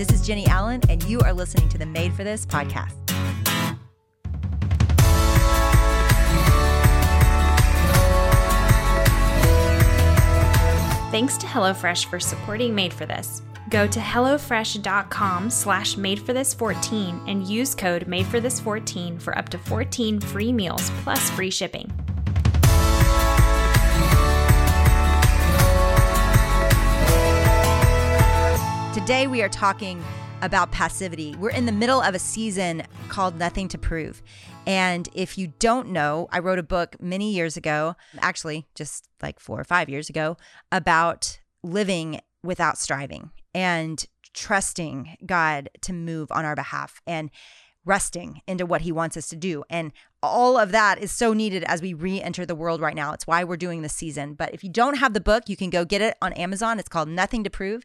This is Jennie Allen, and you are listening to the Made for This podcast. Thanks to HelloFresh for supporting Made for This. Go to HelloFresh.com slash MadeForThis14 and use code MadeForThis14 for up to 14 free meals plus free shipping. Today, we are talking about passivity. We're in the middle of a season called Nothing to Prove. And if you don't know, I wrote a book many years ago, actually, just like four or five years ago, about living without striving and trusting God to move on our behalf and resting into what he wants us to do. And all of that is so needed as we re enter the world right now. It's why we're doing this season. But if you don't have the book, you can go get it on Amazon. It's called Nothing to Prove.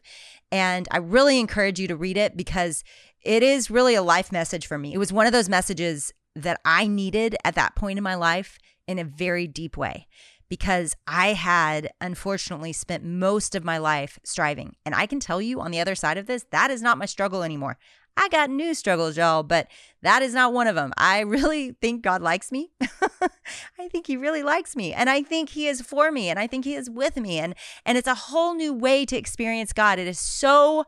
And I really encourage you to read it because it is really a life message for me. It was one of those messages that I needed at that point in my life in a very deep way because I had unfortunately spent most of my life striving. And I can tell you on the other side of this, that is not my struggle anymore. I got new struggles, y'all, but that is not one of them. I really think God likes me. I think he really likes me and I think he is for me and I think he is with me and and it's a whole new way to experience God. It is so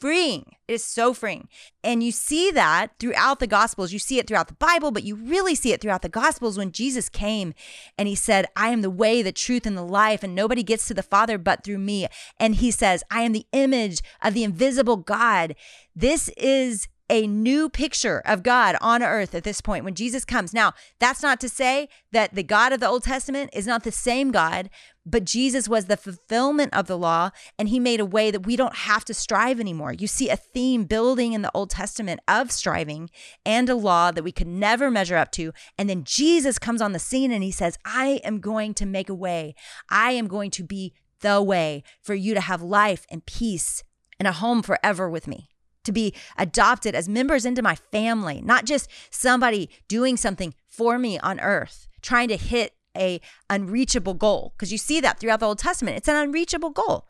freeing. It is so freeing. And you see that throughout the Gospels. You see it throughout the Bible, but you really see it throughout the Gospels when Jesus came and he said, I am the way, the truth, and the life, and nobody gets to the Father but through me. And he says, I am the image of the invisible God. This is a new picture of God on earth at this point when Jesus comes. Now, that's not to say that the God of the Old Testament is not the same God, but Jesus was the fulfillment of the law and he made a way that we don't have to strive anymore. You see a theme building in the Old Testament of striving and a law that we could never measure up to. And then Jesus comes on the scene and he says, I am going to make a way. I am going to be the way for you to have life and peace and a home forever with me to be adopted as members into my family, not just somebody doing something for me on earth, trying to hit a unreachable goal because you see that throughout the Old Testament. It's an unreachable goal.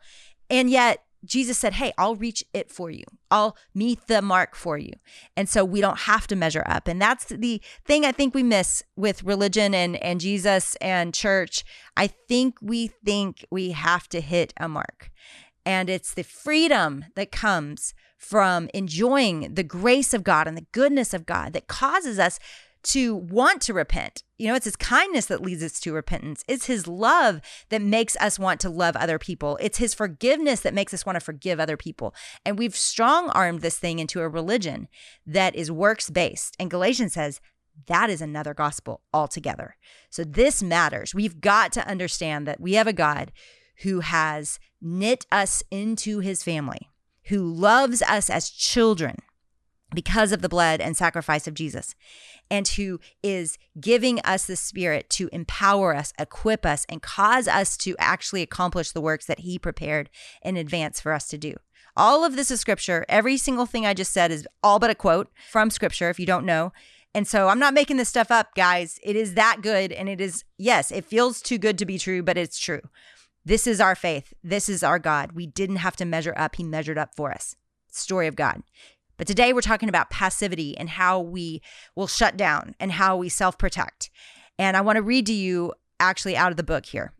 And yet Jesus said, Hey, I'll reach it for you. I'll meet the mark for you. And so we don't have to measure up. And that's the thing I think we miss with religion and, and Jesus and church. I think we think we have to hit a mark. And it's the freedom that comes from enjoying the grace of God and the goodness of God that causes us to want to repent. You know, it's his kindness that leads us to repentance. It's his love that makes us want to love other people. It's his forgiveness that makes us want to forgive other people. And we've strong armed this thing into a religion that is works based. And Galatians says, that is another gospel altogether. So this matters. We've got to understand that we have a God who has knit us into his family, who loves us as children because of the blood and sacrifice of Jesus, and who is giving us the Spirit to empower us, equip us, and cause us to actually accomplish the works that He prepared in advance for us to do. All of this is scripture. Every single thing I just said is all but a quote from scripture, if you don't know. And so I'm not making this stuff up, guys. It is that good. And it is, yes, it feels too good to be true, but it's true. This is our faith. This is our God. We didn't have to measure up, He measured up for us. Story of God. But today we're talking about passivity and how we will shut down and how we self protect. And I want to read to you actually out of the book here.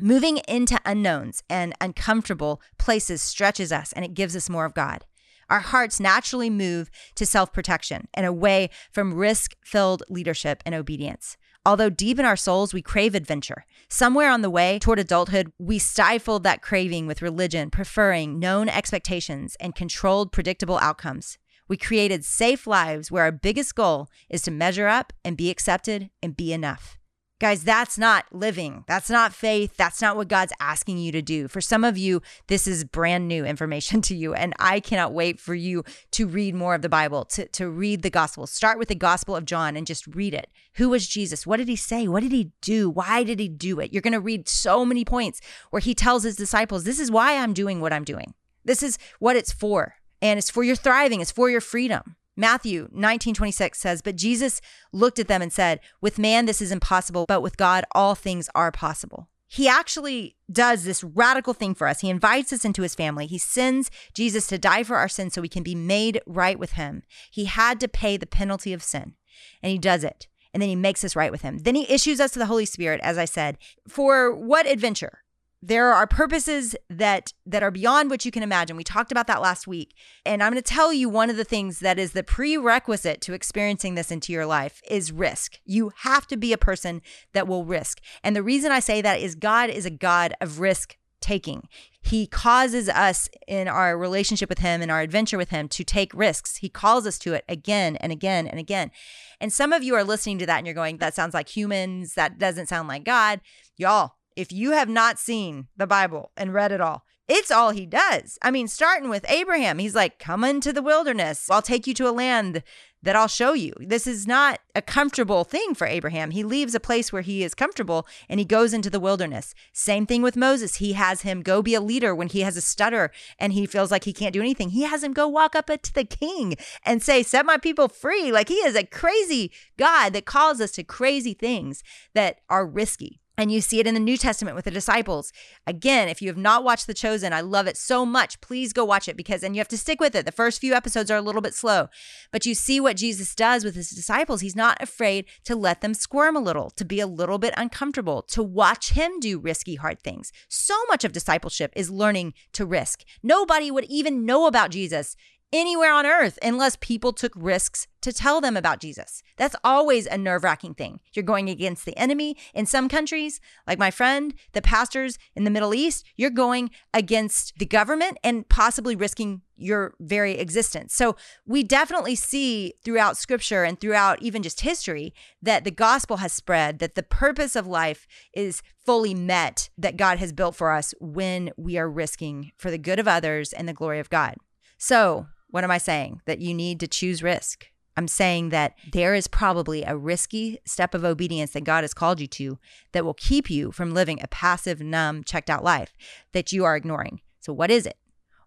Moving into unknowns and uncomfortable places stretches us and it gives us more of God. Our hearts naturally move to self protection and away from risk filled leadership and obedience. Although deep in our souls, we crave adventure. Somewhere on the way toward adulthood, we stifled that craving with religion, preferring known expectations and controlled, predictable outcomes. We created safe lives where our biggest goal is to measure up and be accepted and be enough. Guys, that's not living. That's not faith. That's not what God's asking you to do. For some of you, this is brand new information to you. And I cannot wait for you to read more of the Bible, to, to read the gospel. Start with the gospel of John and just read it. Who was Jesus? What did he say? What did he do? Why did he do it? You're going to read so many points where he tells his disciples, This is why I'm doing what I'm doing. This is what it's for. And it's for your thriving, it's for your freedom. Matthew 19, 26 says, But Jesus looked at them and said, With man this is impossible, but with God all things are possible. He actually does this radical thing for us. He invites us into his family. He sends Jesus to die for our sins so we can be made right with him. He had to pay the penalty of sin, and he does it. And then he makes us right with him. Then he issues us to the Holy Spirit, as I said, for what adventure? There are purposes that that are beyond what you can imagine. We talked about that last week. And i'm going to tell you one of the things that is the prerequisite to experiencing this into your life is risk. You have to be a person that will risk. And the reason i say that is god is a god of risk taking. He causes us in our relationship with him and our adventure with him to take risks. He calls us to it again and again and again. And some of you are listening to that and you're going that sounds like humans. That doesn't sound like god. Y'all if you have not seen the Bible and read it all, it's all he does. I mean, starting with Abraham, he's like, Come into the wilderness. I'll take you to a land that I'll show you. This is not a comfortable thing for Abraham. He leaves a place where he is comfortable and he goes into the wilderness. Same thing with Moses. He has him go be a leader when he has a stutter and he feels like he can't do anything. He has him go walk up to the king and say, Set my people free. Like he is a crazy God that calls us to crazy things that are risky. And you see it in the New Testament with the disciples. Again, if you have not watched The Chosen, I love it so much. Please go watch it because, and you have to stick with it. The first few episodes are a little bit slow, but you see what Jesus does with his disciples. He's not afraid to let them squirm a little, to be a little bit uncomfortable, to watch him do risky, hard things. So much of discipleship is learning to risk. Nobody would even know about Jesus anywhere on earth unless people took risks to tell them about Jesus. That's always a nerve wracking thing. You're going against the enemy. In some countries, like my friend, the pastors in the Middle East, you're going against the government and possibly risking your very existence. So we definitely see throughout scripture and throughout even just history that the gospel has spread, that the purpose of life is fully met that God has built for us when we are risking for the good of others and the glory of God. So, what am I saying? That you need to choose risk. I'm saying that there is probably a risky step of obedience that God has called you to that will keep you from living a passive, numb, checked out life that you are ignoring. So, what is it?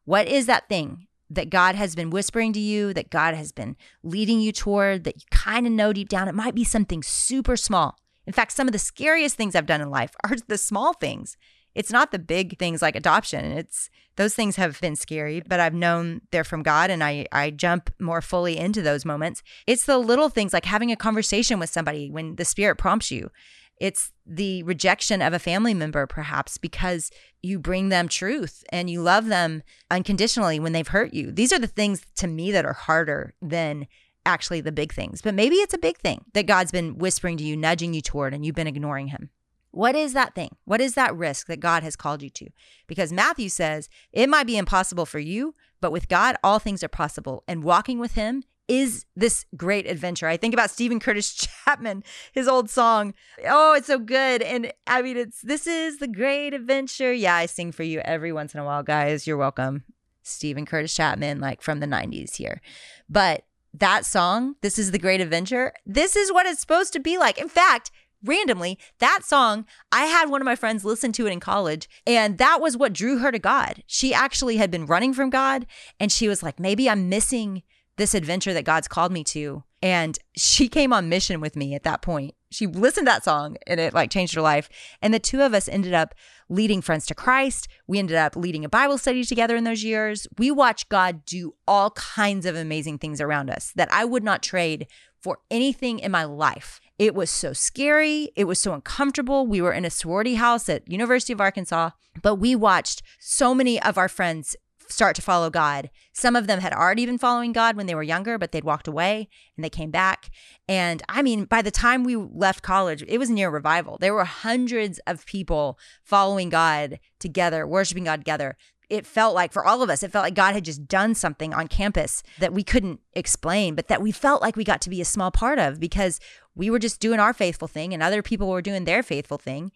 What is that thing that God has been whispering to you, that God has been leading you toward, that you kind of know deep down? It might be something super small. In fact, some of the scariest things I've done in life are the small things it's not the big things like adoption. It's those things have been scary, but I've known they're from God and I I jump more fully into those moments. It's the little things like having a conversation with somebody when the spirit prompts you. It's the rejection of a family member perhaps because you bring them truth and you love them unconditionally when they've hurt you. These are the things to me that are harder than actually the big things. But maybe it's a big thing that God's been whispering to you, nudging you toward and you've been ignoring him. What is that thing? What is that risk that God has called you to? Because Matthew says it might be impossible for you, but with God, all things are possible. And walking with Him is this great adventure. I think about Steven Curtis Chapman, his old song. Oh, it's so good. And I mean, it's this is the great adventure. Yeah, I sing for you every once in a while, guys. You're welcome. Steven Curtis Chapman, like from the 90s here. But that song, This is the Great Adventure, this is what it's supposed to be like. In fact, randomly, that song, I had one of my friends listen to it in college, and that was what drew her to God. She actually had been running from God, and she was like, maybe I'm missing this adventure that God's called me to. And she came on mission with me at that point. She listened to that song and it like changed her life. And the two of us ended up leading friends to Christ. We ended up leading a Bible study together in those years. We watched God do all kinds of amazing things around us that I would not trade for anything in my life. It was so scary. It was so uncomfortable. We were in a sorority house at University of Arkansas, but we watched so many of our friends start to follow God. Some of them had already been following God when they were younger, but they'd walked away and they came back. And I mean, by the time we left college, it was near revival. There were hundreds of people following God together, worshiping God together it felt like for all of us, it felt like God had just done something on campus that we couldn't explain, but that we felt like we got to be a small part of because we were just doing our faithful thing and other people were doing their faithful thing.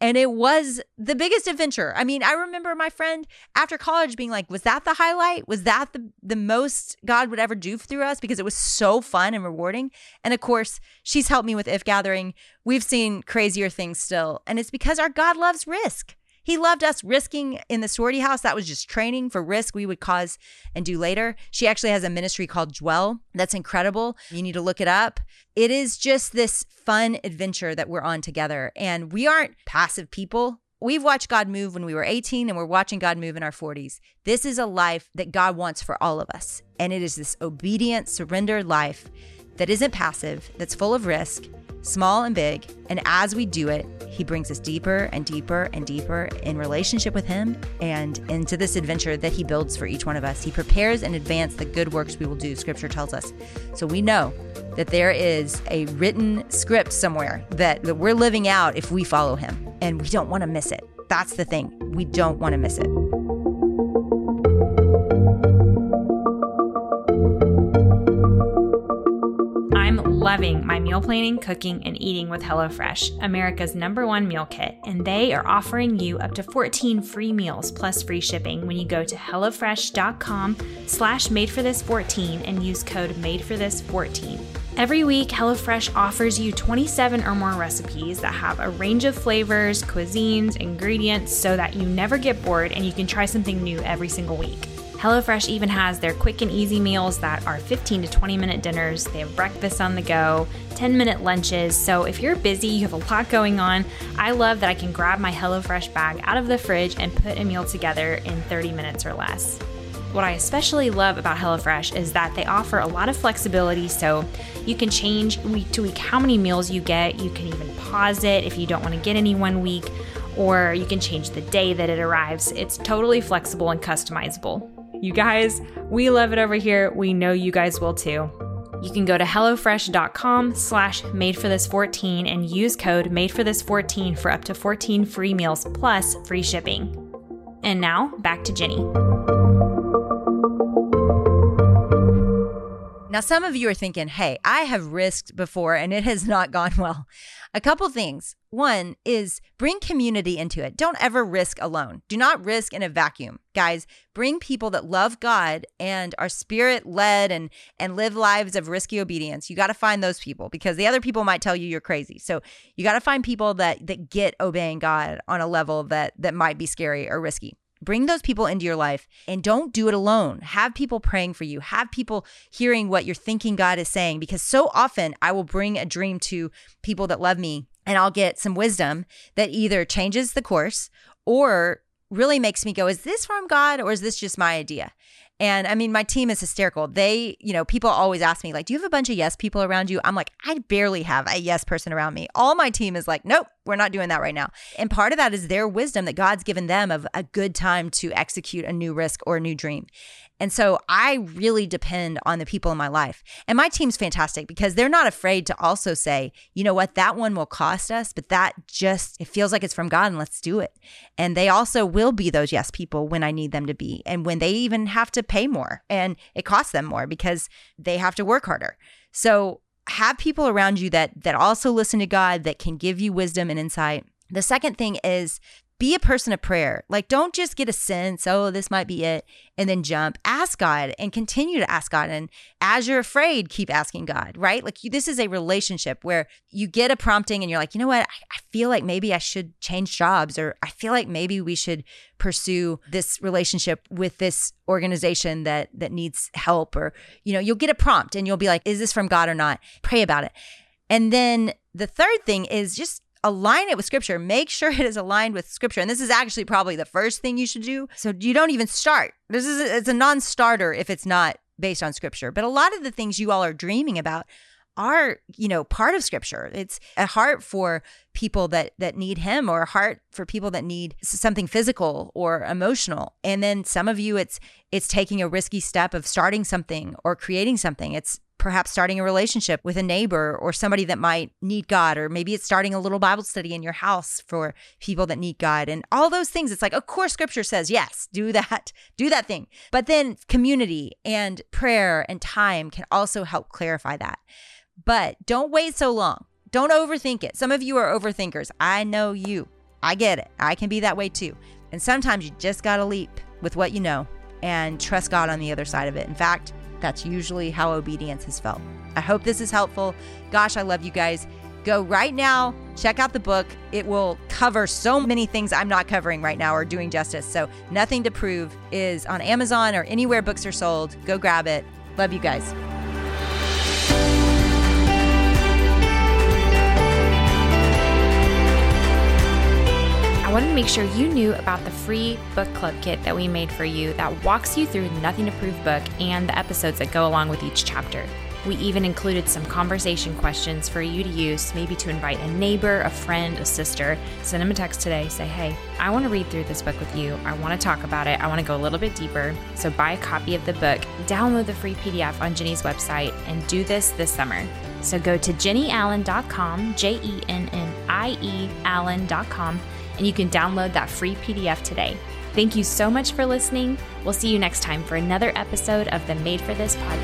And it was the biggest adventure. I mean, I remember my friend after college being like, was that the highlight? Was that the, the most God would ever do through us? Because it was so fun and rewarding. And of course, she's helped me with If Gathering. We've seen crazier things still. And it's because our God loves risk. He loved us risking in the sorority house. That was just training for risk we would cause and do later. She actually has a ministry called Dwell that's incredible. You need to look it up. It is just this fun adventure that we're on together. And we aren't passive people. We've watched God move when we were 18 and we're watching God move in our 40s. This is a life that God wants for all of us. And it is this obedient, surrendered life that isn't passive, that's full of risk, small and big. And as we do it, He brings us deeper and deeper and deeper in relationship with Him and into this adventure that He builds for each one of us. He prepares in advance the good works we will do, Scripture tells us. So we know that there is a written script somewhere that, that we're living out if we follow Him. And we don't want to miss it. That's the thing. We don't want to miss it. Loving my meal planning, cooking, and eating with HelloFresh, America's number one meal kit, and they are offering you up to 14 free meals plus free shipping when you go to HelloFresh.com slash made for this 14 and use code made for this 14. Every week, HelloFresh offers you 27 or more recipes that have a range of flavors, cuisines, ingredients so that you never get bored and you can try something new every single week. HelloFresh even has their quick and easy meals that are 15 to 20 minute dinners. They have breakfast on the go, 10 minute lunches. So if you're busy, you have a lot going on, I love that I can grab my HelloFresh bag out of the fridge and put a meal together in 30 minutes or less. What I especially love about HelloFresh is that they offer a lot of flexibility so you can change week to week how many meals you get. You can even pause it if you don't want to get any one week, or you can change the day that it arrives. It's totally flexible and customizable. You guys, we love it over here. We know you guys will too. You can go to HelloFresh.com slash made for this 14 and use code made for this 14 for up to 14 free meals plus free shipping. And now back to Jennie. Now, some of you are thinking, hey, I have risked before and it has not gone well. A couple things. One is bring community into it. Don't ever risk alone. Do not risk in a vacuum. Guys, bring people that love God and are spirit led and and live lives of risky obedience. You got to find those people because the other people might tell you you're crazy. So, you got to find people that that get obeying God on a level that that might be scary or risky. Bring those people into your life and don't do it alone. Have people praying for you. Have people hearing what you're thinking God is saying because so often I will bring a dream to people that love me and I'll get some wisdom that either changes the course or really makes me go, is this from God or is this just my idea? And I mean, my team is hysterical. They, you know, people always ask me, like, do you have a bunch of yes people around you? I'm like, I barely have a yes person around me. All my team is like, nope, we're not doing that right now. And part of that is their wisdom that God's given them of a good time to execute a new risk or a new dream. And so I really depend on the people in my life. And my team's fantastic because they're not afraid to also say, you know what, that one will cost us, but that just, it feels like it's from God and let's do it. And they also will be those yes people when I need them to be and when they even have to pay more and it costs them more because they have to work harder. So have people around you that that also listen to God that can give you wisdom and insight. The second thing is be a person of prayer. Like, don't just get a sense, oh, this might be it, and then jump. Ask God and continue to ask God. And as you're afraid, keep asking God, right? Like, you, this is a relationship where you get a prompting and you're like, you know what? I, I feel like maybe I should change jobs, or I feel like maybe we should pursue this relationship with this organization that that needs help, or you know, you'll get a prompt and you'll be like, is this from God or not? Pray about it. And then the third thing is just align it with scripture. Make sure it is aligned with scripture. And this is actually probably the first thing you should do. So you don't even start. This is a, it's a non-starter if it's not based on scripture. But a lot of the things you all are dreaming about are, you know, part of scripture. It's a heart for people that that need him or a heart for people that need something physical or emotional. And then some of you it's it's taking a risky step of starting something or creating something. It's perhaps starting a relationship with a neighbor or somebody that might need God, or maybe it's starting a little Bible study in your house for people that need God, and all those things. It's like, of course, scripture says, yes, do that, do that thing. But then community and prayer and time can also help clarify that. But don't wait so long. Don't overthink it. Some of you are overthinkers. I know you. I get it. I can be that way too. And sometimes you just got to leap with what you know and trust God on the other side of it. In fact, that's usually how obedience has felt. I hope this is helpful. Gosh, I love you guys. Go right now, check out the book. It will cover so many things I'm not covering right now or doing justice. So, Nothing to Prove is on Amazon or anywhere books are sold. Go grab it. Love you guys. Wanted to make sure you knew about the free book club kit that we made for you that walks you through the Nothing to Prove book and the episodes that go along with each chapter. We even included some conversation questions for you to use, maybe to invite a neighbor, a friend, a sister. Send them a text today. Say, hey, I want to read through this book with you. I want to talk about it. I want to go a little bit deeper. So buy a copy of the book, download the free PDF on Jennie's website, and do this this summer. So go to jennieallen.com, J E N N I E Allen.com and you can download that free PDF today. Thank you so much for listening. We'll see you next time for another episode of the Made for This podcast.